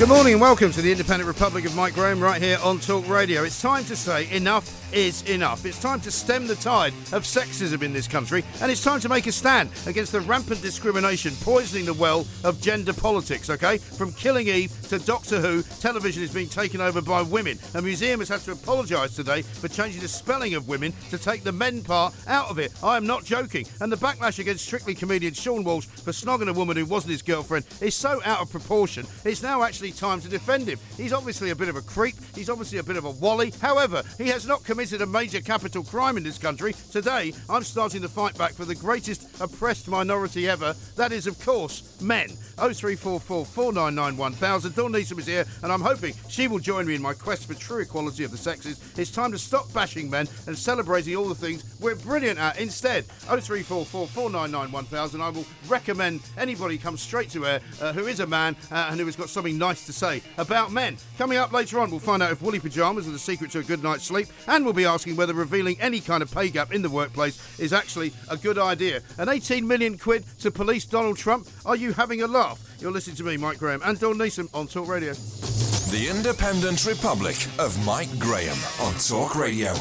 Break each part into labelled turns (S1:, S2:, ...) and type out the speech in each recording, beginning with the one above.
S1: Good morning and welcome to the Independent Republic of Mike Graham right here on Talk Radio. It's time to say enough is enough. It's time to stem the tide of sexism in this country and it's time to make a stand against the rampant discrimination poisoning the well of gender politics, okay? From Killing Eve to Doctor Who, television is being taken over by women. A museum has had to apologise today for changing the spelling of women to take the men part out of it. I am not joking. And the backlash against Strictly comedian Sean Walsh for snogging a woman who wasn't his girlfriend is so out of proportion, it's now actually time to defend him. He's obviously a bit of a creep, he's obviously a bit of a wally. However, he has not committed a major capital crime in this country. Today, I'm starting the fight back for the greatest oppressed minority ever. That is, of course, men. 0344 499 1000. Dawn Neeson is here, and I'm hoping she will join me in my quest for true equality of the sexes. It's time to stop bashing men and celebrating all the things we're brilliant at instead. 0344 499 1000. I will recommend anybody come straight to air uh, who is a man uh, and who has got something nice to say about men. Coming up later on, we'll find out if woolly pyjamas are the secret to a good night's sleep, and we'll be asking whether revealing any kind of pay gap in the workplace is actually a good idea. An 18 million quid to police Donald Trump? Are you having a laugh? You're listening to me, Mike Graham, and Dawn Neeson on Talk Radio.
S2: The Independent Republic of Mike Graham on Talk Radio.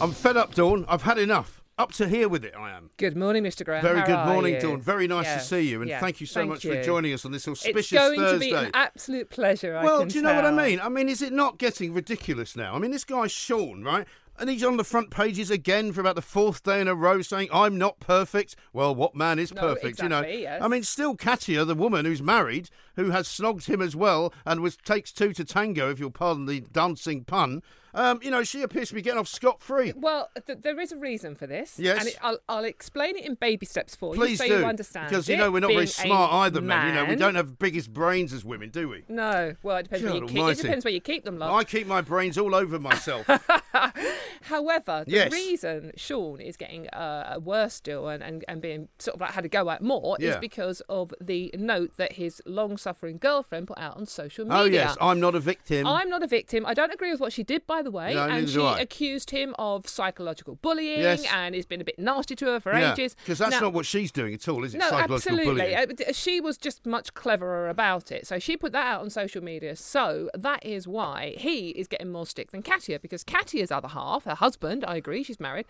S1: I'm fed up, Dawn. I've had enough. Up to here with it, I am.
S3: Good morning, Mr. Graham.
S1: Very
S3: How
S1: good morning,
S3: you?
S1: Dawn. Very nice
S3: Yeah,
S1: to see you, and
S3: yeah.
S1: thank you so
S3: Thank
S1: much
S3: you.
S1: for joining us on this auspicious Thursday.
S3: It's going
S1: Thursday.
S3: to be an absolute pleasure. I
S1: well,
S3: can
S1: do you know what I mean? I mean, is it not getting ridiculous now? I mean, this guy Sean, right? And he's on the front pages again for about the fourth day in a row saying, I'm not perfect. Well, what man is
S3: No,
S1: perfect, you know?
S3: yes.
S1: I mean, still Katya, the woman who's married, who has snogged him as well and was takes two to tango, if you'll pardon the dancing pun, um, you know, she appears to be getting off scot free.
S3: Well, th- there is a reason for this.
S1: Yes.
S3: And it, I'll, I'll explain it in baby steps for
S1: Please
S3: you so
S1: do.
S3: you understand.
S1: Because, you know, we're not very smart
S3: a
S1: either, men. You know, we don't have the biggest brains as women, do we?
S3: No, well, it depends where you keep. It depends where you keep them, love.
S1: I keep my brains all over myself.
S3: However, the
S1: Yes.
S3: reason Sean is getting uh, worse still and, and, and being sort of like had to go at more
S1: Yeah.
S3: is because of the note that his long suffering girlfriend put out on social media.
S1: oh, yes, I'm not a victim.
S3: I'm not a victim. I don't agree with what she did, by the way.
S1: No,
S3: and she accused him of psychological bullying
S1: Yes.
S3: and he's been a bit nasty to her for
S1: yeah,
S3: ages.
S1: because that's
S3: Now-
S1: not what she's doing at all, is it?
S3: no,
S1: Psychological
S3: absolutely.
S1: bullying.
S3: Uh, She was just much cleverer about it. So she put that out on social media. So that is why he is getting more stick than Katya, because Katya's other half, her husband, I agree, she's married,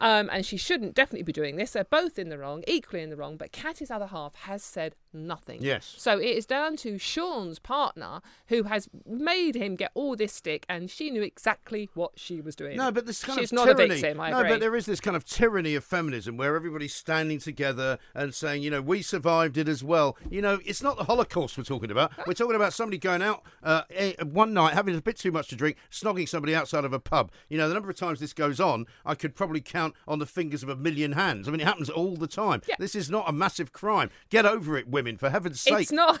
S3: um, and she shouldn't definitely be doing this. They're both in the wrong, equally in the wrong. But Katya's other half has said nothing.
S1: Yes.
S3: So it is down to Sean's partner who has made him get all this stick, and she knew exactly what she was doing.
S1: No, but this kind
S3: She's
S1: of
S3: not
S1: tyranny.
S3: a victim. I
S1: no,
S3: agree.
S1: but there is this kind of tyranny of feminism where everybody's standing together and saying, you know, we survived it as well. You know, it's not the Holocaust we're talking about. We're talking about somebody going out uh, eh, one night, having a bit too much to drink, snogging somebody outside of a pub. You know, the number of times this goes on, I could probably count on the fingers of a million hands. I mean, it happens all the time.
S3: Yeah.
S1: This is not a massive crime. Get over it, women, for heaven's sake.
S3: It's not.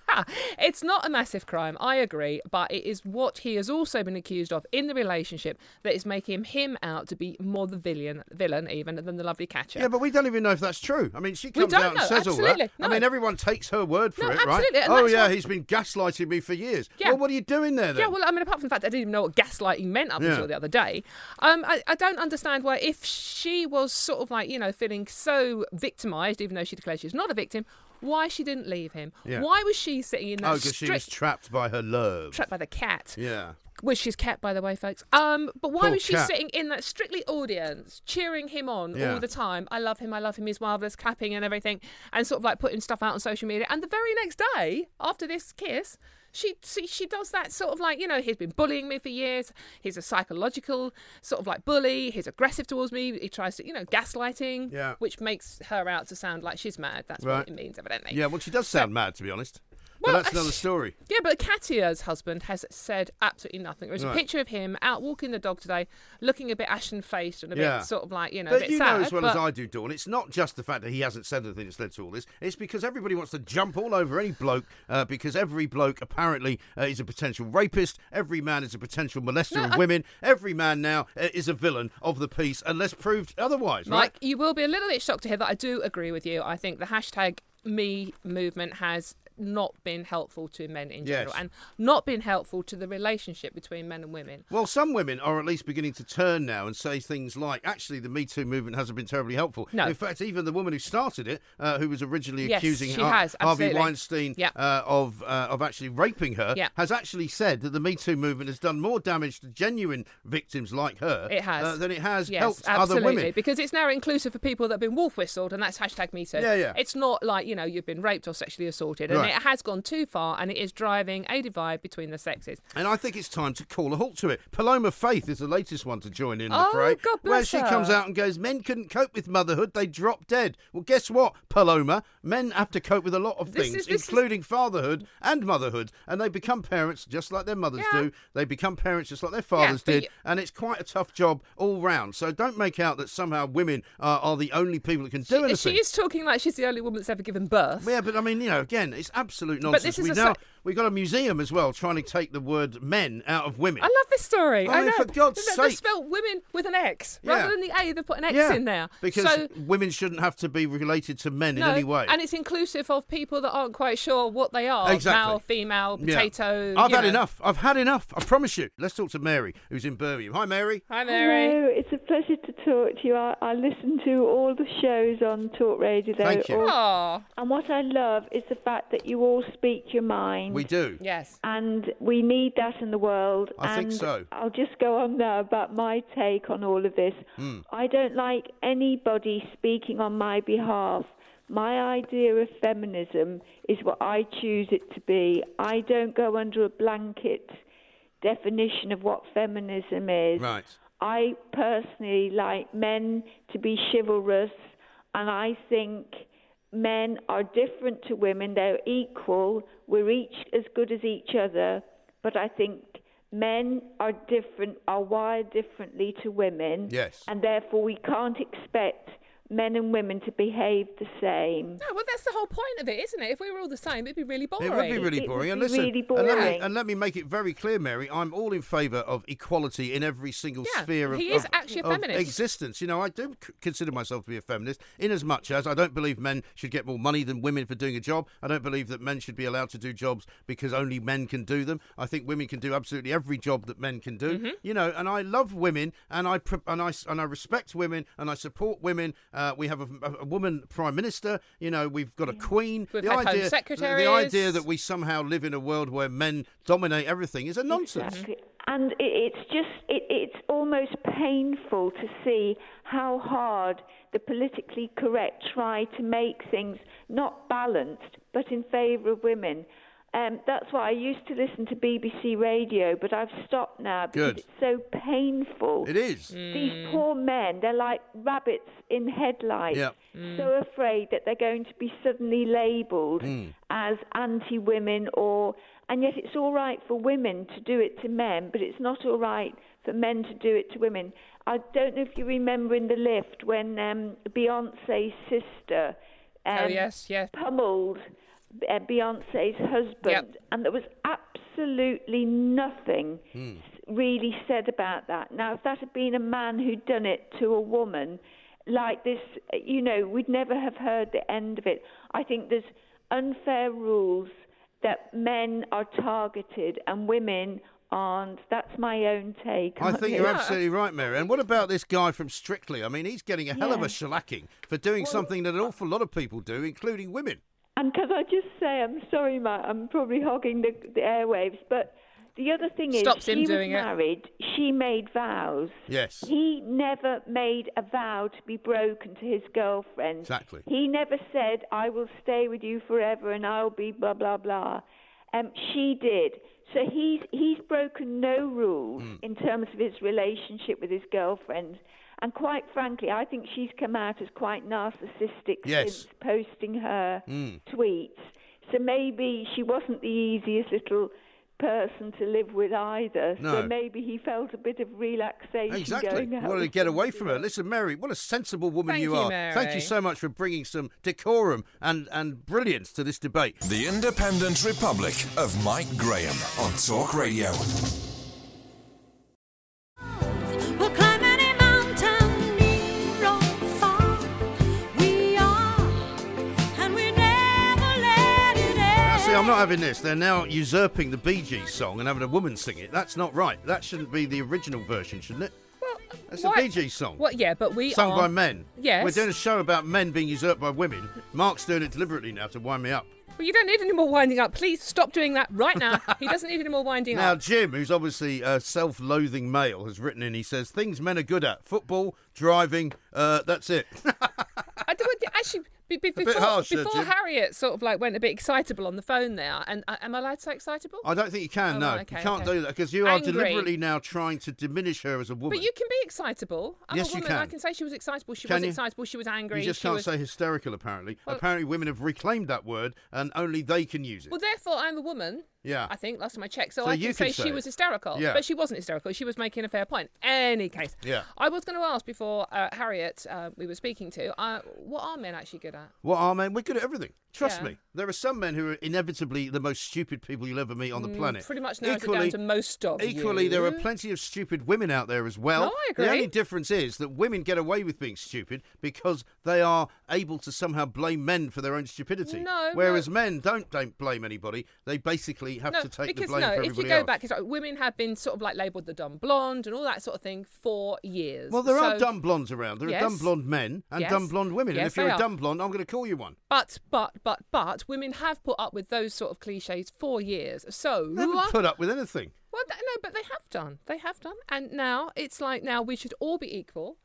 S3: it's not a massive crime, I agree, but it is what he has also been accused of in the relationship that is making him out to be more the villain, villain even than the lovely Katya.
S1: Yeah, but we don't even know if that's true. I mean, she comes out and
S3: know,
S1: says all
S3: absolutely,
S1: that. I mean, everyone takes her word for
S3: No,
S1: it, right?
S3: absolutely, and
S1: Oh, yeah,
S3: what-
S1: he's been gaslighting me for years.
S3: Yeah.
S1: Well, what are you doing there then?
S3: Yeah, well, I mean, apart from the fact I didn't even know what gaslighting meant up
S1: Yeah.
S3: until the other day, um, I, I don't understand why, if she was sort of like, you know, feeling so victimised, even though she declares she's not a victim, why she didn't leave him.
S1: Yeah.
S3: Why was she sitting in that
S1: oh, because she was trapped by her love.
S3: trapped by the cat?
S1: yeah.
S3: which she's kept, by the way, folks. Um, but why
S1: Poor
S3: was she
S1: cat.
S3: sitting in that strictly audience, cheering him on
S1: Yeah.
S3: all the time? I love him, I love him, he's marvelous, clapping and everything, and sort of like putting stuff out on social media. And the very next day, after this kiss, she she she does that sort of like you know he's been bullying me for years. He's a psychological sort of like bully. He's aggressive towards me. He tries to you know gaslighting,
S1: Yeah.
S3: which makes her out to sound like she's mad. That's
S1: Right.
S3: what it means, evidently.
S1: Yeah, well, she does sound mad, to be honest. But
S3: Well,
S1: that's another story.
S3: Yeah, but Katya's husband has said absolutely nothing. There's
S1: Right.
S3: a picture of him out walking the dog today, looking a bit ashen faced and a
S1: Yeah.
S3: bit sort of like you know a
S1: But
S3: bit
S1: you
S3: sad.
S1: know as well
S3: but
S1: as I do, Dawn, it's not just the fact that he hasn't said anything that's led to all this. It's because everybody wants to jump all over any bloke uh, because every bloke apparently uh, is a potential rapist. Every man is a potential molester
S3: No,
S1: of
S3: I-
S1: women. Every man now uh, is a villain of the piece unless proved otherwise, right?
S3: Mike, you will be a little bit shocked to hear that I do agree with you. I think the hashtag me movement has not been helpful to men in general
S1: Yes.
S3: and not been helpful to the relationship between men and women.
S1: Well, some women are at least beginning to turn now and say things like, actually, the Me Too movement hasn't been terribly helpful.
S3: No.
S1: In fact, even the woman who started it, uh, who was originally
S3: Yes,
S1: accusing Har-
S3: has,
S1: Harvey. Weinstein
S3: Yep.
S1: uh, of, uh, of actually raping her,
S3: Yep.
S1: has actually said that the Me Too movement has done more damage to genuine victims like her
S3: It has.
S1: uh, than it has
S3: Yes,
S1: helped
S3: absolutely.
S1: other women.
S3: Because it's now inclusive for people that have been wolf whistled, and that's hashtag me too.
S1: Yeah, yeah.
S3: It's not like, you know, you've been raped or sexually assaulted, and
S1: Right.
S3: It has gone too far, and it is driving a divide between the sexes.
S1: And I think it's time to call a halt to it. Paloma Faith is the latest one to join in the
S3: Oh,
S1: fray.
S3: God
S1: where
S3: bless
S1: she
S3: her.
S1: comes out and goes, Men couldn't cope with motherhood, they drop dead. Well, guess what, Paloma? Men have to cope with a lot of
S3: This
S1: things,
S3: is- this is-
S1: including fatherhood and motherhood, and they become parents just like their mothers
S3: Yeah.
S1: do. They become parents just like their fathers
S3: but
S1: did,
S3: you-
S1: and it's quite a tough job all round. So don't make out that somehow women are, are the only people that can do anything.
S3: She is talking like she's the only woman that's ever given birth.
S1: Yeah, but I mean, you know, again, it's absolute nonsense.
S3: this is
S1: we
S3: a
S1: now
S3: sa-
S1: we've got a museum as well trying to take the word men out of women.
S3: I love this story.
S1: I
S3: I,
S1: mean,
S3: know.
S1: for God's
S3: They- They
S1: sake.
S3: spelled women with an X
S1: Yeah.
S3: rather than the A. They put an X
S1: yeah,
S3: in there.
S1: because
S3: so,
S1: women shouldn't have to be related to men
S3: no,
S1: in any way.
S3: and it's inclusive of people that aren't quite sure what they are.
S1: Exactly.
S3: Male, female,
S1: Yeah.
S3: potato.
S1: I've had
S3: know.
S1: enough. I've had enough. I promise you. Let's talk to Mary, who's in Birmingham. Hi, Mary.
S3: Hi, Mary.
S4: Hello, it's a pleasure to talk to you. I, I listen to all the shows on Talk Radio. They're
S1: Thank you.
S4: all-
S3: Oh,
S4: and what I love is the fact that you all speak your mind.
S1: We do.
S3: yes.
S4: And we need that in the world.
S1: I think so.
S4: I'll just go on now about my take on all of this.
S1: Hmm.
S4: I don't like anybody speaking on my behalf. My idea of feminism is what I choose it to be. I don't go under a blanket definition of what feminism is.
S1: Right.
S4: I personally like men to be chivalrous, and I think men are different to women. They're equal. We're each as good as each other, but I think men are different, are wired differently to women.
S1: Yes.
S4: And therefore, we can't expect men and women to behave the same.
S3: No, well, that's the whole point of it, isn't it? If we were all the same, it'd be really boring.
S1: It would be really
S4: It would
S1: boring. and listen,
S4: really
S1: And, let me, and let me make it very clear, Mary. I'm all in favour of equality in every single
S3: Yeah,
S1: sphere of,
S3: he is
S1: of-
S3: actually a
S1: of
S3: feminist.
S1: existence. You know, I do c- consider myself to be a feminist, in as much as I don't believe men should get more money than women for doing a job. I don't believe that men should be allowed to do jobs because only men can do them. I think women can do absolutely every job that men can do.
S3: Mm-hmm.
S1: You know, and I love women, and I pr- and I s- and I respect women, and I support women. Uh, Uh, we have a, a, a woman prime minister. You know, we've got a queen.
S3: We've
S1: the
S3: had Home
S1: idea, the- the idea that we somehow live in a world where men dominate everything is a nonsense.
S4: Exactly. And it's just, it, it's almost painful to see how hard the politically correct try to make things not balanced, but in favour of women. Um, that's why I used to listen to BBC Radio, but I've stopped now because
S1: Good.
S4: it's so painful.
S1: It is.
S4: These poor men, they're like rabbits in headlights,
S1: Yeah.
S4: so afraid that they're going to be suddenly labelled as anti women or. And yet it's all right for women to do it to men, but it's not all right for men to do it to women. I don't know if you remember in the lift when um, Beyonce's sister um,
S3: Oh, yes, yes.
S4: pummeled uh, Beyonce's husband, and there was absolutely nothing
S1: Hmm.
S4: really said about that. Now, if that had been a man who'd done it to a woman like this, uh, you know, we'd never have heard the end of it. I think there's unfair rules that men are targeted and women aren't. That's my own take.
S1: I think you're absolutely right, Mary. And what about this guy from Strictly? I mean, he's getting a hell of a shellacking for doing something that an awful lot of people do, including women.
S4: And can I just say, I'm sorry, Matt, I'm probably hogging the, the airwaves, but the other thing
S3: Stops
S4: is,
S3: him
S4: he
S3: doing it.
S4: was married, she made vows.
S1: Yes.
S4: He never made a vow to be broken to his girlfriend.
S1: Exactly.
S4: He never said, I will stay with you forever and I'll be blah, blah, blah. Um, she did. So he's he's broken no rules
S1: Hmm.
S4: in terms of his relationship with his girlfriend. And quite frankly, I think she's come out as quite narcissistic
S1: Yes.
S4: since posting her
S1: Hmm.
S4: tweets. So maybe she wasn't the easiest little person to live with either.
S1: No.
S4: So maybe he felt a bit of relaxation
S1: Exactly.
S4: going out.
S1: Wanted to get away from her. Listen, Mary, what a sensible woman
S3: Thank
S1: you
S3: you,
S1: are. Thank you so much for bringing some decorum and, and brilliance to this debate.
S2: The Independent Republic of Mike Graham on Talk Radio.
S1: Not having this. They're now usurping the Bee Gees song and having a woman sing it. That's not right. That shouldn't be the original version, shouldn't it?
S3: Well,
S1: That's
S3: why-
S1: a Bee Gees song.
S3: Well, yeah, but we
S1: Sung
S3: are
S1: by men.
S3: Yes.
S1: We're doing a show about men being usurped by women. Mark's doing it deliberately now to wind me up.
S3: Well, you don't need any more winding up. Please stop doing that right now. he doesn't need any more winding up.
S1: Now,
S3: up.
S1: Jim, who's obviously a self loathing male, has written in, he says, things men are good at football, driving, uh, that's it.
S3: I don't, actually, be, be,
S1: bit
S3: before, before. Harriet sort of like went a bit excitable on the phone there, and uh, am I allowed to say excitable?
S1: I don't think you can,
S3: Oh,
S1: no.
S3: okay,
S1: you can't
S3: okay.
S1: do that because you are
S3: Angry.
S1: deliberately now trying to diminish her as a woman.
S3: But you can be excitable. I'm
S1: Yes,
S3: a
S1: you
S3: woman. I
S1: can.
S3: can say she was excitable. She
S1: Can
S3: was
S1: you?
S3: excitable. She was angry.
S1: You just can't
S3: was...
S1: say hysterical, apparently.
S3: Well-
S1: apparently, women have reclaimed that word and only they can use it.
S3: Well, therefore, I'm a woman.
S1: Yeah.
S3: I think last time I checked, so,
S1: So
S3: I can say
S1: say
S3: she
S1: it.
S3: was hysterical.
S1: Yeah.
S3: But she wasn't hysterical. She was making a fair point. Any case.
S1: Yeah.
S3: I was going to ask before uh, Harriet uh, we were speaking to, uh, what are men actually good at?
S1: What are men? We're good at everything. Trust
S3: Yeah.
S1: me. There are some men who are inevitably the most stupid people you'll ever meet on the planet.
S3: Mm, Pretty much narrows it down to most of
S1: Equally,
S3: you.
S1: there are plenty of stupid women out there as well.
S3: No, I agree.
S1: The only difference is that women get away with being stupid because they are able to somehow blame men for their own stupidity.
S3: No,
S1: Whereas
S3: no.
S1: men don't don't blame anybody. They basically have
S3: no,
S1: to take the
S3: because
S1: blame
S3: no,
S1: for
S3: if you go
S1: else.
S3: back, it's like women have been sort of like labelled the dumb blonde and all that sort of thing for years.
S1: well, there are dumb blondes around. There are dumb blonde men and
S3: Yes.
S1: dumb blonde women. and if you're a
S3: are.
S1: dumb blonde, I'm going to call you one.
S3: But but but but women have put up with those sort of cliches for years. So
S1: Never put up with anything.
S3: Well, no, but they have done. They have done. And now it's like now we should all be equal.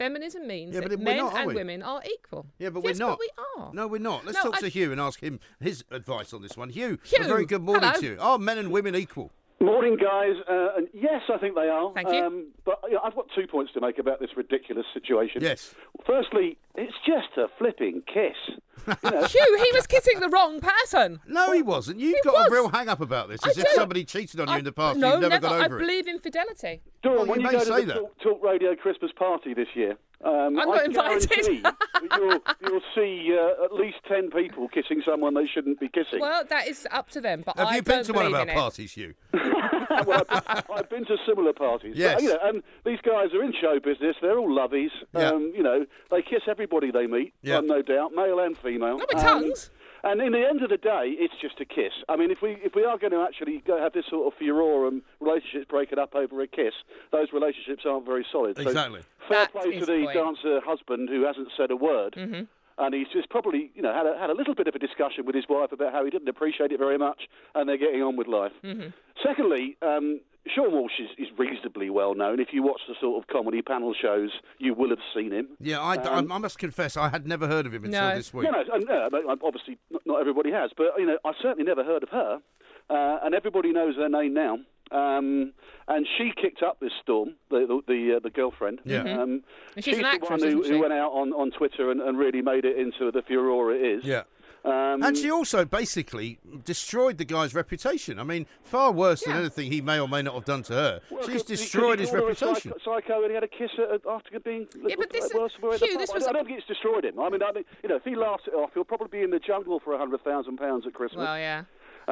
S3: Feminism means
S1: Yeah, but
S3: that men
S1: not,
S3: and
S1: we?
S3: women are equal.
S1: Yeah, but
S3: yes,
S1: we're not.
S3: But we are.
S1: No, we're not. Let's
S3: No,
S1: talk
S3: I-
S1: to Hugh and ask him his advice on this one. Hugh,
S3: Hugh,
S1: a very good morning
S3: hello.
S1: to you. Are men and women equal?
S5: Morning, guys. Uh, and yes, I think they are.
S3: Thank you.
S5: Um, but you know, I've got two points to make about this ridiculous situation.
S1: Yes.
S5: Firstly, it's just a flipping kiss. You know,
S3: Hugh, he was kissing the wrong person.
S1: No, he wasn't. You've
S3: He
S1: got
S3: was.
S1: a real hang up about this,
S3: I
S1: as if
S3: do.
S1: somebody cheated on you in the past.
S3: No,
S1: You've never,
S3: never.
S1: got
S3: I
S1: over it.
S3: believe in fidelity.
S5: Dawn,
S1: Well,
S5: when
S1: you
S5: you,
S1: may
S5: go
S1: say
S5: to the
S1: that.
S5: Talk, Talk Radio Christmas party this year, um,
S3: I'm
S5: I
S3: not invited.
S5: guarantee you'll, you'll see uh, at least ten people kissing someone they shouldn't be kissing.
S3: Well, that is up to them. But
S1: Have
S3: I
S1: you been to one of our parties, Hugh?
S5: well, I've, I've been to similar parties.
S1: Yes.
S5: But, you know, and these guys are in show business. They're all lovies.
S1: Yeah.
S5: Um, you know, they kiss everybody they meet,
S1: Yeah.
S5: um, no doubt, male and female.
S3: Not with
S5: Um,
S3: tongues.
S5: And in the end of the day, it's just a kiss. I mean, if we if we are going to actually go have this sort of furore and relationships breaking up over a kiss, those relationships aren't very solid. So
S1: Exactly.
S5: fair
S3: That
S5: play to the
S3: the point.
S5: dancer husband who hasn't said a word.
S3: Mm-hmm.
S5: And he's just probably, you know, had a, had a little bit of a discussion with his wife about how he didn't appreciate it very much, and they're getting on with life.
S3: Mm-hmm.
S5: Secondly, um, Sean Walsh is, is reasonably well known. If you watch the sort of comedy panel shows, you will have seen him.
S1: Yeah, I,
S5: Um,
S1: I, I must confess, I had never heard of him until
S3: No.
S1: this week.
S5: You know, and, uh, obviously not, not everybody has, but you know, I've certainly never heard of her, uh, and everybody knows her name now. Um, and she kicked up this storm, the the the, uh, the girlfriend.
S1: Yeah. Mhm.
S5: Um,
S3: And she's an
S5: the
S3: actress,
S5: one who,
S3: isn't she?
S5: who went out on, on Twitter and, and really made it into the furore it is.
S1: Yeah.
S5: Um,
S1: And she also basically destroyed the guy's reputation. I mean, far worse than anything he may or may not have done to her.
S5: well,
S1: She's
S5: 'cause he- 'cause
S1: destroyed
S5: he
S1: his
S5: called her a
S1: reputation.
S5: Psycho, psycho, and he had a kiss at, after being.
S3: Yeah, but this-
S5: worse for
S3: Hugh, this was
S5: I
S3: a-
S5: don't think it's destroyed him. I mean, I think, you know, if he laughs it off, he'll probably be in the jungle for a hundred thousand pounds at Christmas.
S3: Well, yeah.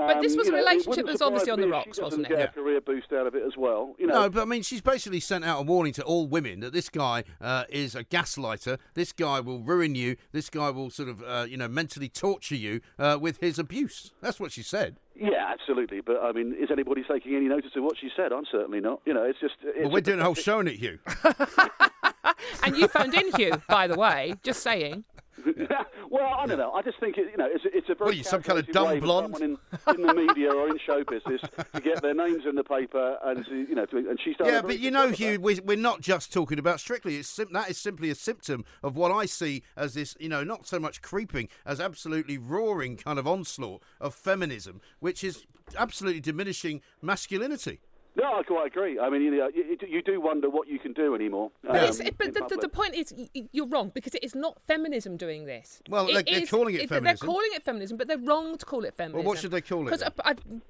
S3: But this
S5: Um,
S3: was a
S5: know,
S3: relationship
S5: wouldn't
S3: that was obviously on the rocks, wasn't it?
S5: Get
S1: Yeah.
S5: a career boost out of it as well. You know,
S1: No, but I mean, she's basically sent out a warning to all women that this guy uh, is a gaslighter. This guy will ruin you. This guy will sort of, uh, you know, mentally torture you uh, with his abuse. That's what she said.
S5: yeah, absolutely. But I mean, is anybody taking any notice of what she said? I'm certainly not. You know, it's just. It's
S1: Well, we're
S5: a
S1: doing a whole show on it, Hugh.
S3: And you phoned in, Hugh, by the way, just saying.
S5: well, I don't know. I just think it, you know it's, it's a very
S1: What are you, some kind of dumb blonde?
S5: in, in the media or in show business to get their names in the paper and to, you know to, and she's done.
S1: Yeah, but you know, Hugh,
S5: that.
S1: we- we're not just talking about Strictly. It's sim- that is simply a symptom of what I see as this, you know, not so much creeping as absolutely roaring kind of onslaught of feminism, which is absolutely diminishing masculinity.
S5: No, I quite agree. I mean, you, know, you, you do wonder what you can do anymore.
S3: But, it's,
S5: um,
S3: but the, the, the point is, y- y- you're wrong because it is not feminism doing this.
S1: Well,
S3: It
S1: they're- they're
S3: is-
S1: calling it feminism.
S3: They're calling it feminism, but they're wrong to call it feminism.
S1: Well, what should they call it
S3: Because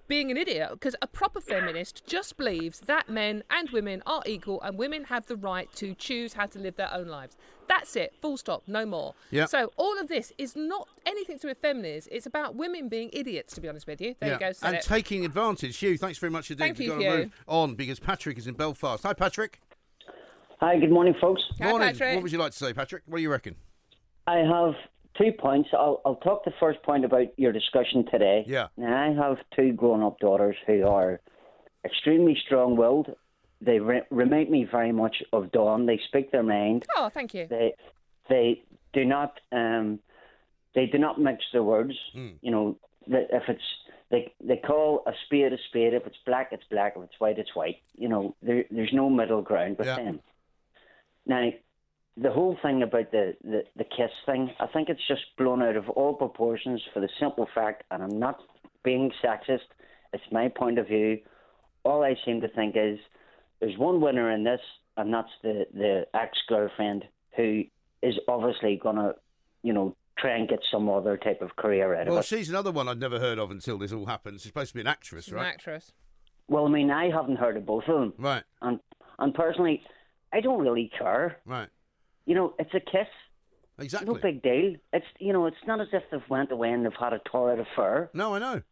S3: being an idiot, because a proper feminist just believes that men and women are equal and women have the right to choose how to live their own lives. That's it. Full stop. No more.
S1: Yeah.
S3: So all of this is not anything to do with feminism. It's about women being idiots. To be honest with you. There you go.
S1: and
S3: it.
S1: taking advantage. Hugh, thanks very much indeed.
S3: Thank
S1: We've
S3: you,
S1: got to move on because Patrick is in Belfast. Hi, Patrick.
S6: Hi, good morning, folks.
S3: Hi,
S1: Morning.
S3: Patrick.
S1: What would you like to say, Patrick? What do you reckon?
S6: I have two points. I'll, I'll talk the first point about your discussion today.
S1: Yeah.
S6: Now, I have two grown up daughters who are extremely strong willed. They re- remind me very much of Dawn. They speak their mind.
S3: Oh, thank you.
S6: They they do not um, they do not mix their words. You know, that if it's they they call a spade a spade. If it's black, it's black. If it's white, it's white. You know, there, there's no middle ground with
S1: Yeah.
S6: them. Now, the whole thing about the, the, the kiss thing, I think it's just blown out of all proportions for the simple fact, and I'm not being sexist, it's my point of view. All I seem to think is there's one winner in this, and that's the, the ex girlfriend who is obviously going to, you know, try and get some other type of career out
S1: Well,
S6: of it.
S1: Well, she's another one I'd never heard of until this all happened. She's supposed to be an actress,
S3: She's an
S1: right?
S3: actress.
S6: Well, I mean, I haven't heard of both of them.
S1: Right,
S6: And, and personally, I don't really care.
S1: right.
S6: You know, it's a kiss.
S1: Exactly.
S6: No big deal. It's you know, it's not as if they've went away and they've had a torrid affair.
S1: No, I know.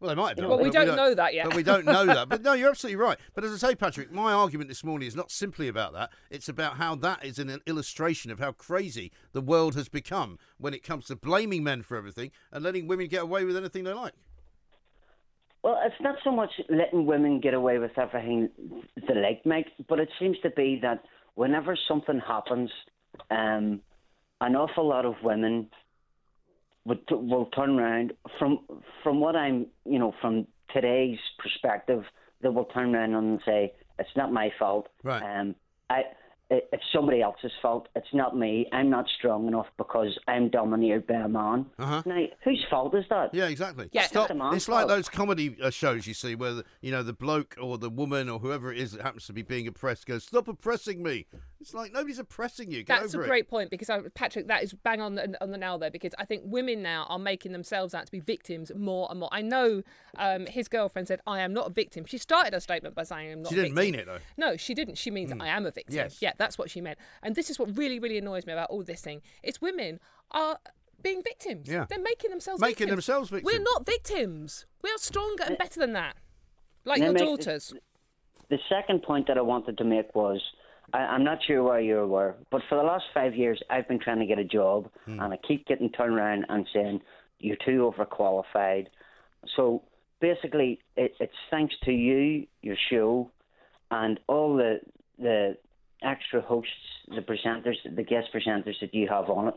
S1: Well, they might have done.
S3: Well, we
S1: but
S3: don't know that yet.
S1: But we don't know that. But no, you're absolutely right. But as I say, Patrick, my argument this morning is not simply about that. It's about how that is an illustration of how crazy the world has become when it comes to blaming men for everything and letting women get away with anything they like.
S6: Well, it's not so much letting women get away with everything they like, Mike, but it seems to be that whenever something happens, um, an awful lot of women would will turn around from from what I'm, you know, from today's perspective, they will turn around and say it's not my fault.
S1: Right.
S6: Um, I. it- It's somebody else's fault. It's not me. I'm not strong enough because I'm dominated by a man.
S1: Uh-huh.
S6: Now, whose fault is that?
S1: Yeah, exactly.
S3: Yeah,
S1: Stop.
S6: it's a man's
S1: It's like
S6: fault.
S1: those comedy uh, shows you see where the, you know the bloke or the woman or whoever it is that happens to be being oppressed goes, "Stop oppressing me." It's like nobody's oppressing you. Get
S3: That's a
S1: over it.
S3: great point because I, Patrick, that is bang on the, on the nail there. Because I think women now are making themselves out to be victims more and more. I know um, his girlfriend said, "I am not a victim." She started her statement by saying, "I'm not."
S1: She didn't
S3: victim.
S1: mean it, though.
S3: No, she didn't. She means I am a victim.
S1: Yes.
S3: Yeah, that's what she meant. And this is what really, really annoys me about all this thing. It's women are being victims.
S1: Yeah.
S3: they're making themselves
S1: Making
S3: victims.
S1: themselves
S3: We're not victims. We are stronger and better than that. Like
S6: Now,
S3: your
S6: make-
S3: daughters.
S6: The second point that I wanted to make was I, I'm not sure where you were, but for the last five years, I've been trying to get a job, hmm. and I keep getting turned around and saying, You're too overqualified. So basically, it, it's thanks to you, your show, and all the, the extra hosts, the presenters, the guest presenters that you have on it.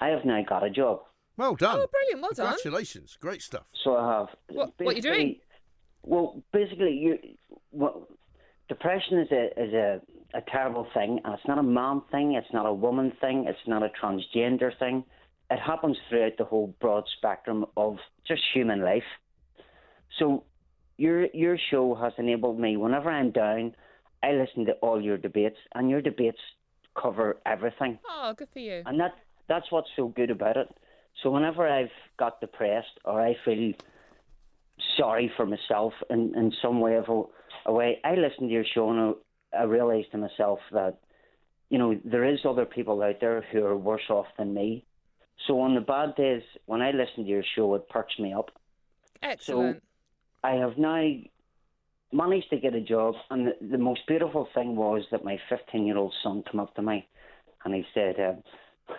S6: I have now got a job.
S1: Well done.
S3: Oh, brilliant! Well done.
S1: Congratulations. Great stuff.
S6: So I have.
S3: What- what you doing?
S6: Well, basically, you. Well, depression is a is a, a terrible thing, and it's not a man thing. It's not a woman thing. It's not a transgender thing. It happens throughout the whole broad spectrum of just human life. So, your your show has enabled me. Whenever I'm down, I listen to all your debates, and your debates cover everything
S3: Oh, good for you.
S6: and that that's what's so good about it. So whenever I've got depressed or I feel sorry for myself in, in some way of a, a way, I listen to your show and I, I realise to myself that you know there is other people out there who are worse off than me. So on the bad days, when I listen to your show, it perks me up.
S3: Excellent.
S6: I have now managed to get a job, and the, the most beautiful thing was that my 15 year old son came up to me and he said, uh,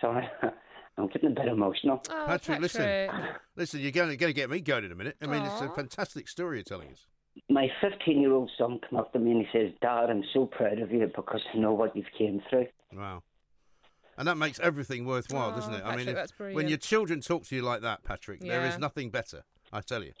S6: Sorry, I'm getting a bit emotional.
S3: Oh,
S1: Patrick, listen.
S3: Patrick.
S1: Listen, you're going to, going to get me going in a minute. I mean, it's a fantastic story you're telling us.
S6: My 15 year old son came up to me and he says, Dad, I'm so proud of you because I know what you've came through.
S1: Wow. And that makes everything worthwhile,
S3: Oh,
S1: doesn't it? I mean, if-
S3: that's
S1: when your children talk to you like that, Patrick, there is nothing better. I tell you.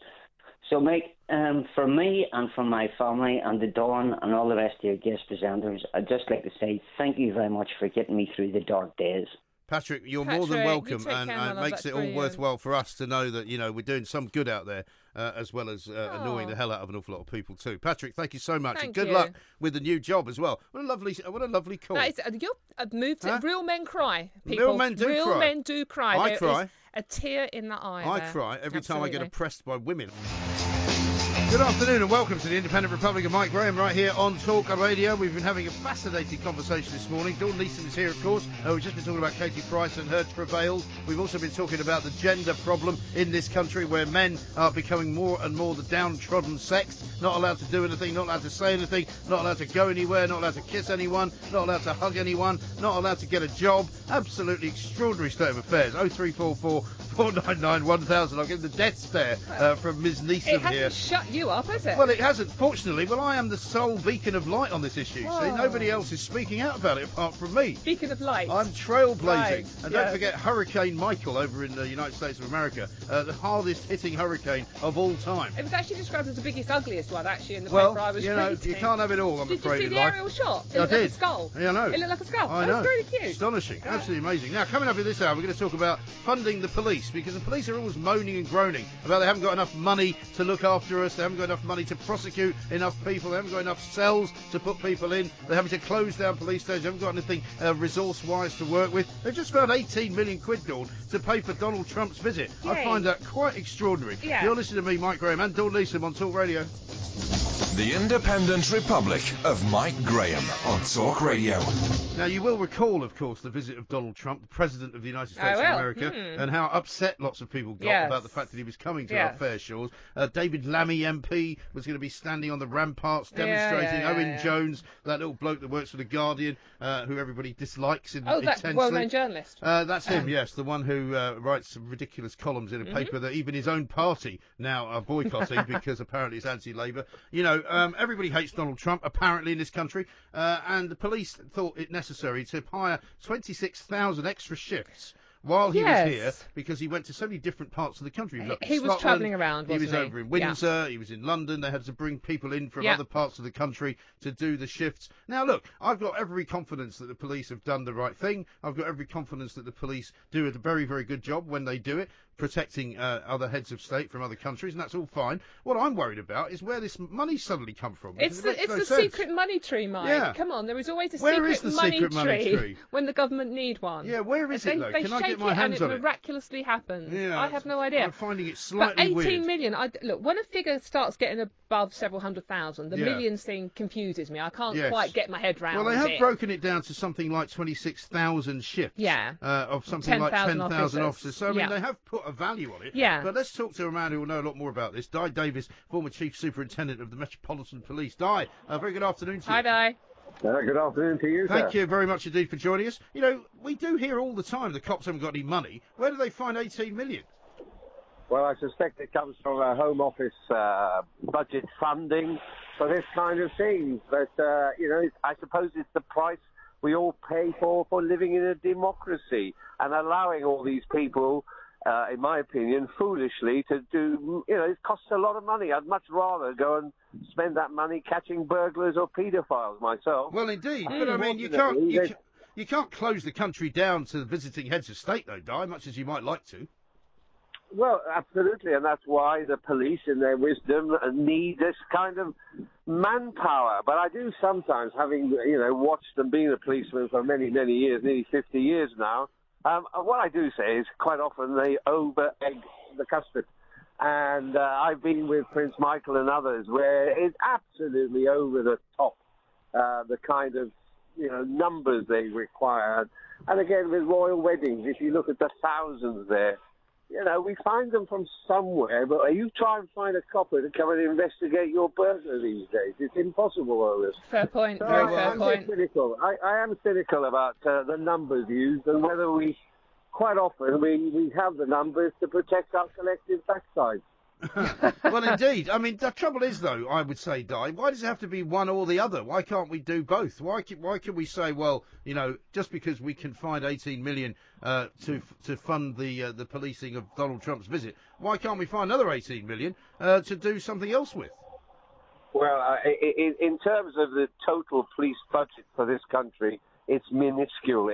S6: So, Mike, um, for me and for my family and the Dawn and all the rest of your guest presenters, I'd just like to say thank you very much for getting me through the dark days.
S1: Patrick, you're more than
S3: Patrick, you
S1: welcome, and, and it makes it all
S3: brilliant.
S1: worthwhile for us to know that you know we're doing some good out there, uh, as well as uh, annoying the hell out of an awful lot of people too. Patrick, thank you so much, and good
S3: you.
S1: luck with the new job as well. What a lovely, what a lovely call.
S3: That is, uh, you're uh, moved to
S1: Huh?
S3: real men cry.
S1: Real men do
S3: real
S1: cry.
S3: men do cry.
S1: I
S3: There
S1: cry.
S3: a tear in the eye.
S1: I
S3: there.
S1: cry every time I get oppressed by women. Good afternoon and welcome to the Independent Republic of Mike Graham right here on Talk Radio. We've been having a fascinating conversation this morning. Dawn Neeson is here, of course. Uh, we've just been talking about Katie Price and her travails. We've also been talking about the gender problem in this country where men are becoming more and more the downtrodden sex, not allowed to do anything, not allowed to say anything, not allowed to go anywhere, not allowed to kiss anyone, not allowed to hug anyone, not allowed to get a job. Absolutely extraordinary state of affairs. 0344 499 1000. I'll give the death stare uh, from Ms.
S3: It
S1: Neeson
S3: hasn't
S1: here.
S3: shut you up, has it?
S1: Well, it hasn't, fortunately. Well, I am the sole beacon of light on this issue. See,
S3: Oh.
S1: nobody else is speaking out about it apart from me.
S3: Speaking of light,
S1: I'm trailblazing.
S3: Right,
S1: And
S3: yeah.
S1: don't forget Hurricane Michael over in the United States of America, uh, the hardest hitting hurricane of all time.
S3: it was actually described as the biggest, ugliest one, actually, in the
S1: Well,
S3: paper I was
S1: you know,
S3: reading.
S1: you can't have it all, I'm
S3: Did
S1: afraid,
S3: you see the aerial shot? It
S1: I
S3: looked like a skull.
S1: Yeah, I know.
S3: It looked like a skull.
S1: I
S3: that
S1: know.
S3: was really cute.
S1: Astonishing. Absolutely amazing. Now, coming up in this hour, we're going to talk about funding the police because the police are always moaning and groaning about they haven't got enough money to look after us, they haven't got enough money to prosecute enough people, they haven't got enough cells to put people in, they're having to close down police stations, they haven't got anything uh, resource wise to work with. They've just found 18 million quid, Dawn, to pay for Donald Trump's visit. I find that quite extraordinary.
S3: Yeah.
S1: You're listening to me, Mike Graham, and Dawn Neeson on Talk Radio.
S2: The Independent Republic of Mike Graham on Talk Radio.
S1: Now, you will recall, of course, the visit of Donald Trump, the President of the United States of. America,
S3: Hmm.
S1: and how upset lots of people got
S3: Yes.
S1: about the fact that he was coming to
S3: Yeah.
S1: our fair shores. Uh, David Lammy MP was going to be standing on the ramparts demonstrating.
S3: yeah, yeah,
S1: Owen
S3: yeah.
S1: Jones, that little bloke that works for The Guardian, uh, who everybody dislikes in,
S3: Oh, that
S1: intensely.
S3: well-known journalist.
S1: Uh, that's him, yes, the one who uh, writes some ridiculous columns in a
S3: Mm-hmm.
S1: paper that even his own party now are boycotting because apparently it's anti-Labour. You know, um, everybody hates Donald Trump apparently in this country, uh, and the police thought it necessary to hire 26,000 extra shifts. While he
S3: Yes.
S1: was here, because he went to so many different parts of the country.
S3: He-
S1: in
S3: he was travelling around,
S1: He was
S3: he?
S1: over in
S3: Yeah.
S1: Windsor. He was in London. They had to bring people in from
S3: Yeah.
S1: other parts of the country to do the shifts. Now, look, I've got every confidence that the police have done the right thing. I've got every confidence that the police do a very, very good job when they do it, protecting uh, other heads of state from other countries, and that's all fine. What I'm worried about is where this money suddenly come from.
S3: It's
S1: it
S3: the, it's
S1: no
S3: the
S1: sense.
S3: secret money tree, Mike.
S1: Yeah.
S3: Come on, there is always a secret,
S1: is
S3: money,
S1: secret money
S3: tree
S1: tree?
S3: when the government need one.
S1: Yeah, where is
S3: they,
S1: it, though?
S3: They
S1: Can I
S3: shake
S1: get my
S3: it
S1: hands
S3: and
S1: on
S3: it
S1: it?
S3: miraculously happens.
S1: Yeah,
S3: I have no idea.
S1: I'm finding it
S3: But
S1: slightly
S3: 18
S1: weird.
S3: million, I, look, when a figure starts getting above several hundred thousand, the
S1: Yeah.
S3: millions thing confuses me. I can't
S1: Yes.
S3: quite get my head round
S1: Well, they have
S3: it.
S1: broken it down to something like 26,000 shifts.
S3: Yeah.
S1: Uh, of something like
S3: 10,000
S1: 10,000
S3: officers.
S1: officers. So, I mean,
S3: Yeah.
S1: they have put a value on it.
S3: Yeah.
S1: But let's talk to a man who will know a lot more about this. Dai Davies, former Chief Superintendent of the Metropolitan Police. Dai, a very good afternoon to you.
S3: Hi, Dai.
S7: Uh, good afternoon to you,
S1: Thank
S7: sir.
S1: you very much indeed for joining us. You know, we do hear all the time the cops haven't got any money. Where do they find 18 million?
S7: Well, I suspect it comes from a Home Office uh, budget funding for this kind of thing. But, uh, you know, I suppose it's the price we all pay for for living in a democracy and allowing all these people, uh, in my opinion, foolishly to do, you know, it costs a lot of money. I'd much rather go and spend that money catching burglars or paedophiles myself.
S1: Well, indeed. But, I mean, you can't, you, ca- you can't close the country down to visiting heads of state, though, Dai, much as you might like to.
S7: Well, absolutely, and that's why the police, in their wisdom, need this kind of manpower. But I do sometimes, having you know watched and been a policeman for many, many years, nearly 50 years now, um, what I do say is quite often they over egg the custard. And uh, I've been with Prince Michael and others where it's absolutely over the top, uh, the kind of you know numbers they require. And again, with royal weddings, if you look at the thousands there, you know, we find them from somewhere, but you try and find a copper to come and investigate your burglar these days. It's impossible, Otis.
S3: Fair point.
S7: So
S3: Very
S7: I,
S3: fair
S7: I'm
S3: point.
S7: cynical. I, I am cynical about uh, the numbers used and whether we, quite often, we, we have the numbers to protect our collective backsides.
S1: well, indeed. I mean, the trouble is, though, I would say, Dai, why does it have to be one or the other? Why can't we do both? Why can, why can we say, well, you know, just because we can find 18 million uh, to to fund the uh, the policing of Donald Trump's visit, why can't we find another 18 million uh, to do something else with?
S7: Well, uh, i- i- in terms of the total police budget for this country, it's minuscule.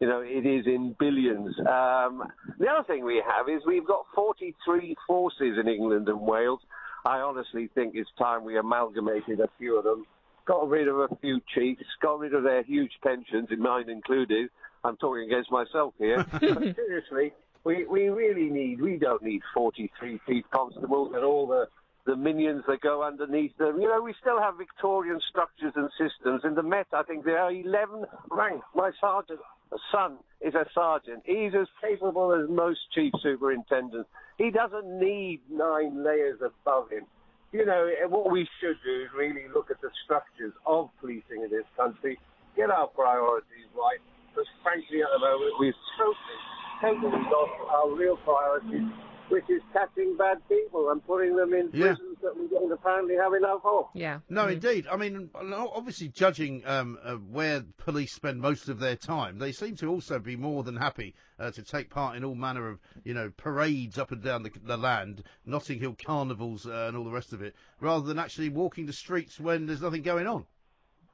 S7: You know, it is in billions. Um, the other thing we have is we've got 43 forces in England and Wales. I honestly think it's time we amalgamated a few of them, got rid of a few chiefs, got rid of their huge pensions, in mine included. I'm talking against myself here. but seriously, we, we really need, we don't need 43 chief constables and all the the minions that go underneath them. You know, we still have Victorian structures and systems. In the Met, I think there are 11 ranks. My sergeant, son, is a sergeant. He's as capable as most chief superintendents. He doesn't need nine layers above him. You know, what we should do is really look at the structures of policing in this country, get our priorities right, because frankly at the moment we've totally, totally lost our real priorities, which is catching bad people and putting them in
S1: Yeah.
S7: prisons that we don't apparently have enough of.
S3: Yeah.
S1: No, indeed. I mean, obviously, judging um, uh, where police spend most of their time, they seem to also be more than happy uh, to take part in all manner of, you know, parades up and down the, the land, Notting Hill carnivals, uh, and all the rest of it, rather than actually walking the streets when there's nothing going on.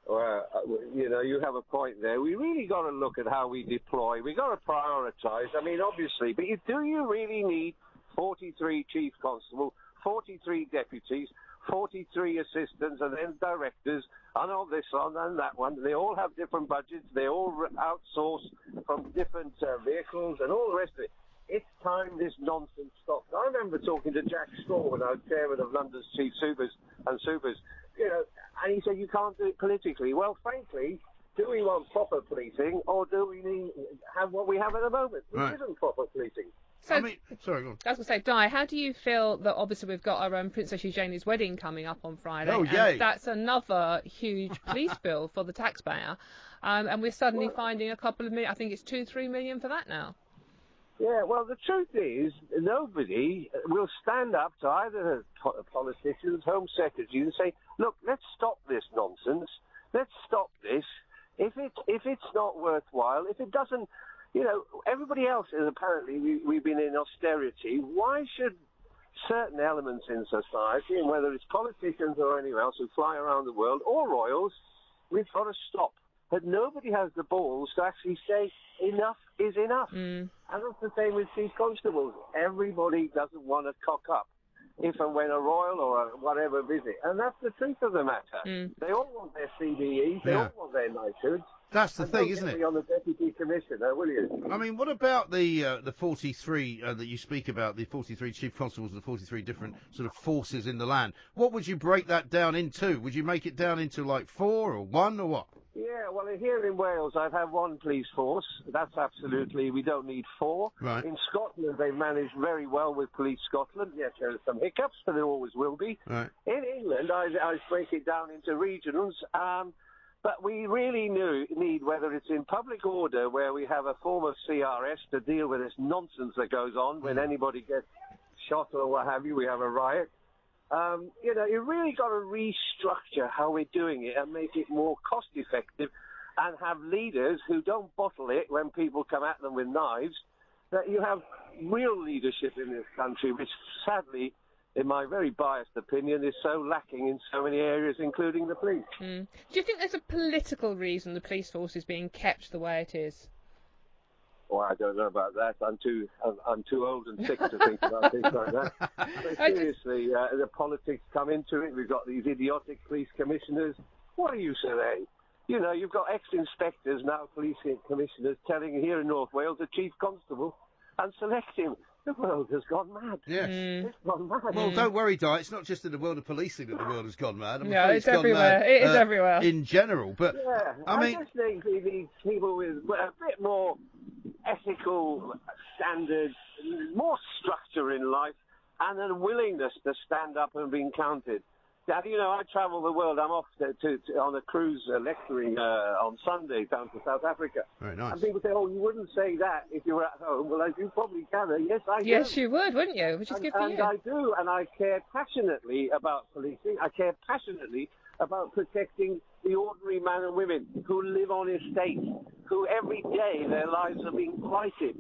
S7: Well, uh, you know, you have a point there. We really got to look at how we deploy. We got to prioritise. I mean, obviously, but you, do you really need 43 chief constables, 43 deputies, 43 assistants, and then directors, and all this one and that one? They all have different budgets. They all outsource from different uh, vehicles and all the rest of it. It's time this nonsense stopped. I remember talking to Jack Straw when I was chairman of London's chief supers and supers, you know, and he said you can't do it politically. Well, frankly, do we want proper policing or do we need have what we have at the moment, which
S1: Right.
S7: isn't proper policing?
S3: So,
S1: Sorry, go on.
S3: I was going to say, Dai, how do you feel that obviously we've got our own Princess Eugenie's wedding coming up on Friday?
S1: Oh,
S3: and
S1: yay.
S3: that's another huge police bill for the taxpayer. Um, and we're suddenly finding a couple of million, I think it's two, three million for that now.
S7: Yeah, well, the truth is, nobody will stand up to either po- politicians, Home Secretary, and say, "Look, let's stop this nonsense. Let's stop this. If it if it's not worthwhile, if it doesn't, you know, everybody else is apparently we, we've been in austerity. Why should certain elements in society, and whether it's politicians or anyone else who fly around the world or royals, we've got to stop. But nobody has the balls to actually say enough is enough. Mm. And that's the same with chief constables. Everybody doesn't want to cock up if and when a royal or a whatever visit. And that's the truth of the matter. Mm. They all want their CBEs, they
S1: Yeah.
S7: all want their knighthoods.
S1: That's the
S7: And
S1: thing, isn't it?
S7: on the deputy commissioner, will you?
S1: I mean, what about the uh, the 43 uh, that you speak about, the 43 chief constables and the 43 different sort of forces in the land? What would you break that down into? Would you make it down into like four or one or what?
S7: Yeah, well, here in Wales, I've had one police force. That's absolutely, we don't need four.
S1: Right.
S7: In Scotland, they managed very well with Police Scotland. Yes, there are some hiccups, but there always will be.
S1: Right.
S7: In England, I, I break it down into regions. Um, but we really knew, need, whether it's in public order, where we have a form of CRS to deal with this nonsense that goes on when anybody gets shot or what have you, we have a riot. Um, you know, you really got to restructure how we're doing it and make it more cost effective and have leaders who don't bottle it when people come at them with knives, that you have real leadership in this country, which sadly, in my very biased opinion, is so lacking in so many areas, including the police.
S3: Mm. Do you think there's a political reason the police force is being kept the way it is?
S7: Well, I don't know about that. I'm too I'm, too old and sick to think about things like that. But
S3: I just-
S7: seriously, uh, the politics come into it. We've got these idiotic police commissioners. What are you saying? You know, you've got ex-inspectors now, police commissioners, telling here in North Wales a chief constable and select him. The world has gone mad.
S1: Yes.
S7: It's gone mad.
S1: Well, don't worry, Dai. It's not just in the world of policing that the world has gone mad. I'm
S3: No,
S1: afraid
S3: it's everywhere.
S1: mad,
S3: It is
S1: uh,
S3: everywhere.
S1: In general, but
S7: Yeah,
S1: I mean, I
S7: just think we need people with a bit more ethical standards, more structure in life, and a willingness to stand up and be counted. Dad, you know, I travel the world. I'm off to, to, to on a cruise uh, lecturing uh, on Sunday down to South Africa.
S1: Very nice.
S7: And people say, "Oh, you wouldn't say that if you were at home." Well, as you probably gather, yes, I do.
S3: Yes, you would, wouldn't you? Which is
S7: and,
S3: good for
S7: and
S3: you.
S7: I do, and I care passionately about policing. I care passionately about protecting the ordinary man and women who live on estates, who every day their lives are being blighted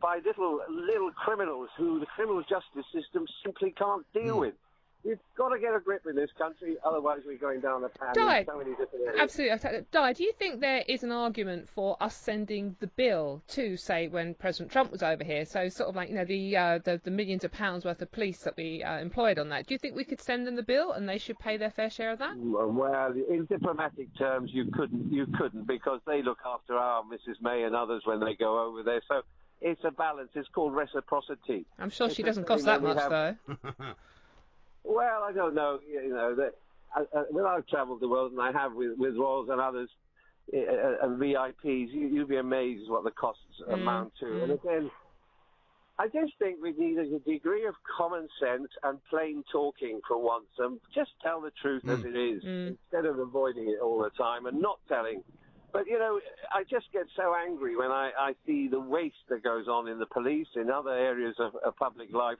S7: by little little criminals who the criminal justice system simply can't deal
S3: Hmm.
S7: with. We've got to get a grip in this country, otherwise we're going down the pan
S3: Dai,
S7: in so many different areas.
S3: Absolutely. Dai, do you think there is an argument for us sending the bill to, say, when President Trump was over here? So sort of like, you know, the uh, the, the millions of pounds worth of police that we uh, employed on that. Do you think we could send them the bill and they should pay their fair share of that?
S7: Well, in diplomatic terms, you couldn't, you couldn't, because they look after our Mrs. May and others when they go over there. So it's a balance. It's called reciprocity.
S3: I'm sure she doesn't cost that much,
S7: have-
S3: though.
S7: Well, I don't know. You know that when I've travelled the world, and I have with, with royals and others uh, and VIPs, you, you'd be amazed what the costs
S3: Mm,
S7: amount to. And again, I just think we need a degree of common sense and plain talking for once, and just tell the truth as it is instead of avoiding it all the time and not telling. But you know, I just get so angry when I, I see the waste that goes on in the police in other areas of, of public life.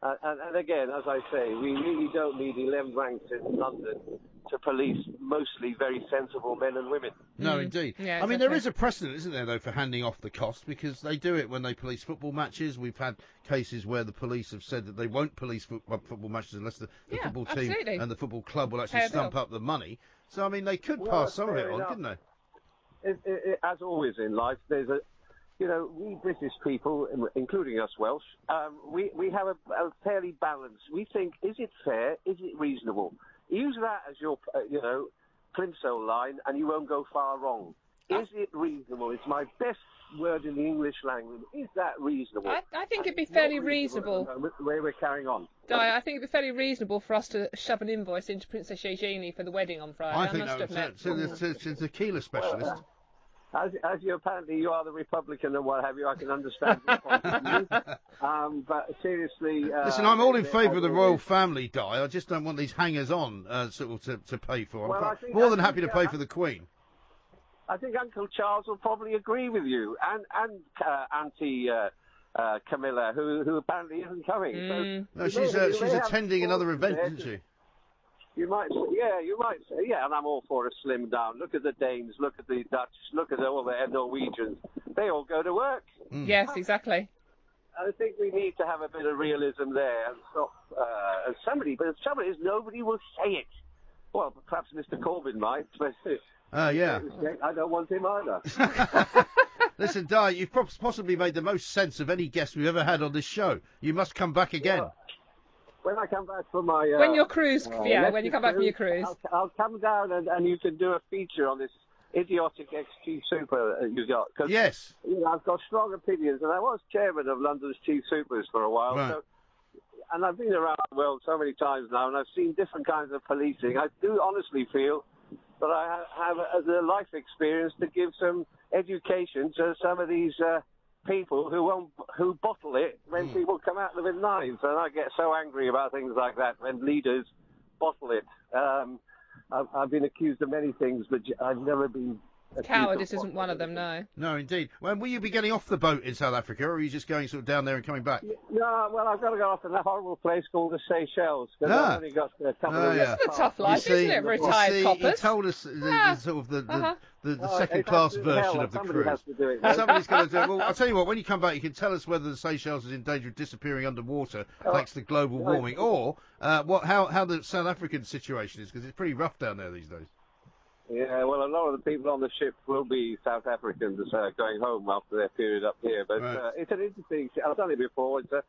S7: Uh, and, and again, as I say, we really don't need 11 ranks in London to police mostly very sensible men and women.
S1: No, indeed.
S3: Yeah,
S1: I mean, there
S3: exactly.
S1: a precedent, isn't there, though, for handing off the cost because they do it when they police football matches. We've had cases where the police have said that they won't police fo- uh, football matches unless the, the
S3: Yeah,
S1: football team
S3: absolutely.
S1: and the football club will actually
S3: a
S1: stump up the money. So, I mean, they could
S7: Well,
S1: pass some of it on,
S7: enough.
S1: couldn't they?
S7: It, it, it, as always in life, there's a, you know, we British people, including us Welsh, um, we, we have a, a fairly balanced. We think, is it fair? Is it reasonable? Use that as your, uh, you know, plimsoll line, and you won't go far wrong. Is it reasonable? It's my best word in the English language. Is that reasonable?
S3: I, I think
S7: And
S3: it'd be fairly
S7: at
S3: reasonable.
S7: the way we're carrying on.
S3: Dai, I think it'd be fairly reasonable for us to shove an invoice into Princess Eugenie for the wedding on Friday.
S1: I
S3: I,
S1: think
S3: must
S1: that was
S3: admit.
S1: it. So the, so, so the tequila specialist.
S7: As, as you apparently you are the Republican and what have you, I can understand your point of view. Um, but seriously, uh,
S1: Listen, I'm all in favour of the royal
S7: is-
S1: family, Dai. I just don't want these hangers-on uh, sort of to, to pay for. I'm
S7: Well,
S1: quite- more
S7: I
S1: than happy to pay for the Queen.
S7: I think Uncle Charles will probably agree with you, and and uh, Auntie uh, uh, Camilla, who who apparently isn't coming.
S3: Mm.
S7: So
S1: No, she's uh, she's attending another event, isn't she?
S7: You might, say, yeah, you might say, yeah, and I'm all for a slim down. Look at the Danes, look at the Dutch, look at all the Norwegians. They all go to work.
S3: Yes, exactly.
S7: I think we need to have a bit of realism there and stop. Uh, and somebody, but the trouble is, nobody will say it. Well, perhaps Mr. Corbyn might, but
S1: Uh, yeah.
S7: I don't want him either.
S1: Listen, Dai, you've possibly made the most sense of any guest we've ever had on this show. You must come back again.
S7: When I come back from my uh,
S3: When your cruise-
S7: uh,
S3: yeah, when you
S7: lecture
S3: come back from your cruise.
S7: I'll, I'll come down and, and you can do a feature on this idiotic ex-chief super uh, you got. Cause,
S1: Yes.
S7: You know, I've got strong opinions, and I was chairman of London's chief supers for a while.
S1: Right.
S7: So, and I've been around the world so many times now, and I've seen different kinds of policing. I do honestly feel that I ha- have a, a life experience to give some education to some of these uh, people who won't, who bottle it when people come at them with knives. And I get so angry about things like that when leaders bottle it. Um, I've, I've been accused of many things, but I've never been. Accused
S3: Cowardice isn't one of them, no.
S1: No, indeed. When will you be getting off the boat in South Africa, or are you just going sort of down there and coming back?
S7: No, well, I've got to go off to that horrible place called the Seychelles because
S1: Ah.
S7: I've only got a couple
S1: Oh,
S7: of
S1: yeah.
S3: It's a tough life,
S1: you see,
S3: isn't it,
S1: you
S3: retired
S1: see,
S3: coppers?
S1: He told us the, the
S3: Ah,
S1: sort of the, the,
S3: uh-huh.
S1: the, the
S7: Oh,
S1: second
S7: it's
S1: class version of the
S7: somebody
S1: cruise.
S7: has to do it, though.
S1: Somebody's going to do it. Well, I'll tell you what, when you come back, you can tell us whether the Seychelles is in danger of disappearing underwater
S7: Oh,
S1: thanks to global warming, or uh, what how, how the South African situation is, because it's pretty rough down there these days.
S7: Yeah, well, a lot of the people on the ship will be South Africans uh, going home after their period up here. But
S1: Right.
S7: uh, it's an interesting. I've done it before. It's uh,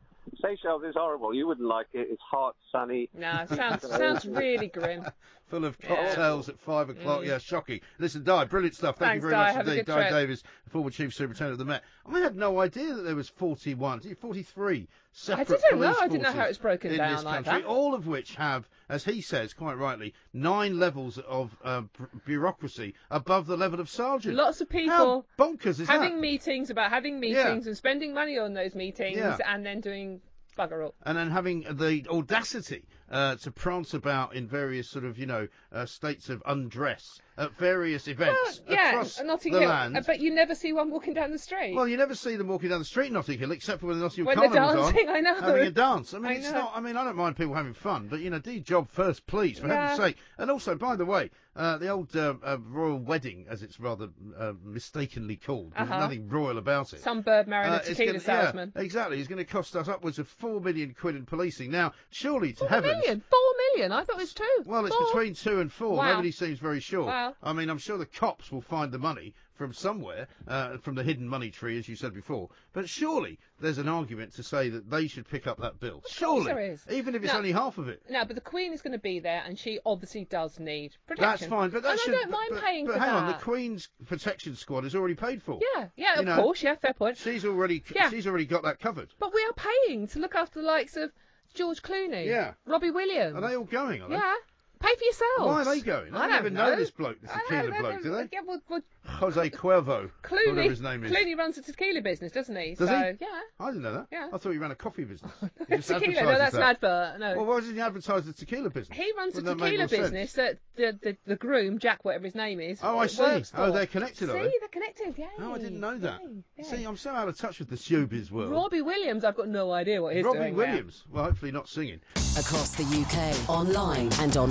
S7: Seychelles is horrible. You wouldn't like it. It's hot, sunny.
S3: No, sounds sounds really grim.
S1: Full of
S3: Yeah.
S1: cocktails at five o'clock.
S3: Mm.
S1: Yeah, shocking. Listen, Dai, brilliant stuff. Thank
S3: Thanks,
S1: you very
S3: Dai.
S1: much
S3: Have a
S1: indeed.
S3: good
S1: Dai
S3: trip.
S1: Davies, former chief superintendent of the Met. I had no idea that there was 41, 43 separate
S3: didn't know.
S1: police
S3: I didn't know how
S1: forces
S3: it was broken
S1: in
S3: down
S1: this
S3: like
S1: country,
S3: that.
S1: all of which have, as he says quite rightly, nine levels of uh, b- bureaucracy above the level of sergeant.
S3: Lots of
S1: How
S3: people
S1: bonkers is
S3: having
S1: that?
S3: meetings about having meetings and spending money on those meetings
S1: Yeah.
S3: and then doing bugger all.
S1: and then having the audacity uh, to prance about in various sort of, you know, uh, states of undress at various events
S3: Well, yeah,
S1: across
S3: Notting
S1: the
S3: Hill.
S1: land.
S3: Uh, But you never see one walking down the street.
S1: Well, you never see them walking down the street in Notting Hill, except for when the Notting Hill
S3: When they're
S1: Carnival's
S3: dancing,
S1: on,
S3: I know.
S1: having a dance. I mean,
S3: I
S1: it's
S3: know.
S1: not. I mean, I don't mind people having fun, but you know, do your job first, please, for
S3: Yeah.
S1: heaven's sake. And also, by the way, uh, the old uh, uh, royal wedding, as it's rather uh, mistakenly called,
S3: Uh-huh.
S1: there's nothing royal about it.
S3: Some bird marrying
S1: Uh,
S3: a tequila
S1: gonna-
S3: salesman.
S1: Yeah, exactly. It's going to cost us upwards of four million quid in policing. Now, surely to
S3: Four
S1: heavens.
S3: Million? Four million? I thought it was two.
S1: Well, it's
S3: Four?
S1: between two and four.
S3: Wow.
S1: Nobody seems very sure.
S3: Wow.
S1: I mean, I'm sure the cops will find the money from somewhere, uh, from the hidden money tree, as you said before. But surely there's an argument to say that they should pick up that bill. Surely,
S3: there is.
S1: even if it's
S3: No.
S1: only half of it.
S3: No, but the Queen is going to be there, and she obviously does need protection.
S1: That's fine, but that
S3: and
S1: should.
S3: I don't mind
S1: but,
S3: paying
S1: but
S3: for
S1: hang
S3: that.
S1: on, the Queen's protection squad is already paid for.
S3: Yeah, yeah,
S1: You
S3: of
S1: know,
S3: course, yeah, fair point.
S1: She's already.
S3: Yeah.
S1: She's already got that covered.
S3: But we are paying to look after the likes of George Clooney,
S1: Yeah.
S3: Robbie Williams.
S1: Are they all going? Are they?
S3: Yeah, pay for yourselves.
S1: Why are they going? I
S3: I
S1: don't even
S3: don't
S1: know this bloke, this tequila
S3: don't know,
S1: bloke, do they?
S3: Yeah, well, well,
S1: Jose Cuervo,
S3: Clooney,
S1: whatever his name is.
S3: Clooney runs a tequila business, doesn't he?
S1: Does
S3: so,
S1: he?
S3: yeah.
S1: I didn't know that.
S3: Yeah.
S1: I thought he ran a coffee business.
S3: Tequila, no,
S1: advertises
S3: that's an advert. No.
S1: Well, why doesn't he advertise the tequila business?
S3: he runs a
S1: Wouldn't that make
S3: tequila
S1: more sense?
S3: business that the, the, the groom, Jack, whatever his name is,
S1: Oh, I see.
S3: works
S1: Oh,
S3: for.
S1: they're connected, are
S3: See,
S1: they?
S3: they're connected, yeah.
S1: Oh, I didn't know that.
S3: yeah.
S1: See, I'm so out of touch with the showbiz world.
S3: Robbie Williams, I've got no idea what he's
S1: Robbie
S3: doing. there.
S1: Williams. Well, hopefully not singing.
S8: Across the UK, online and on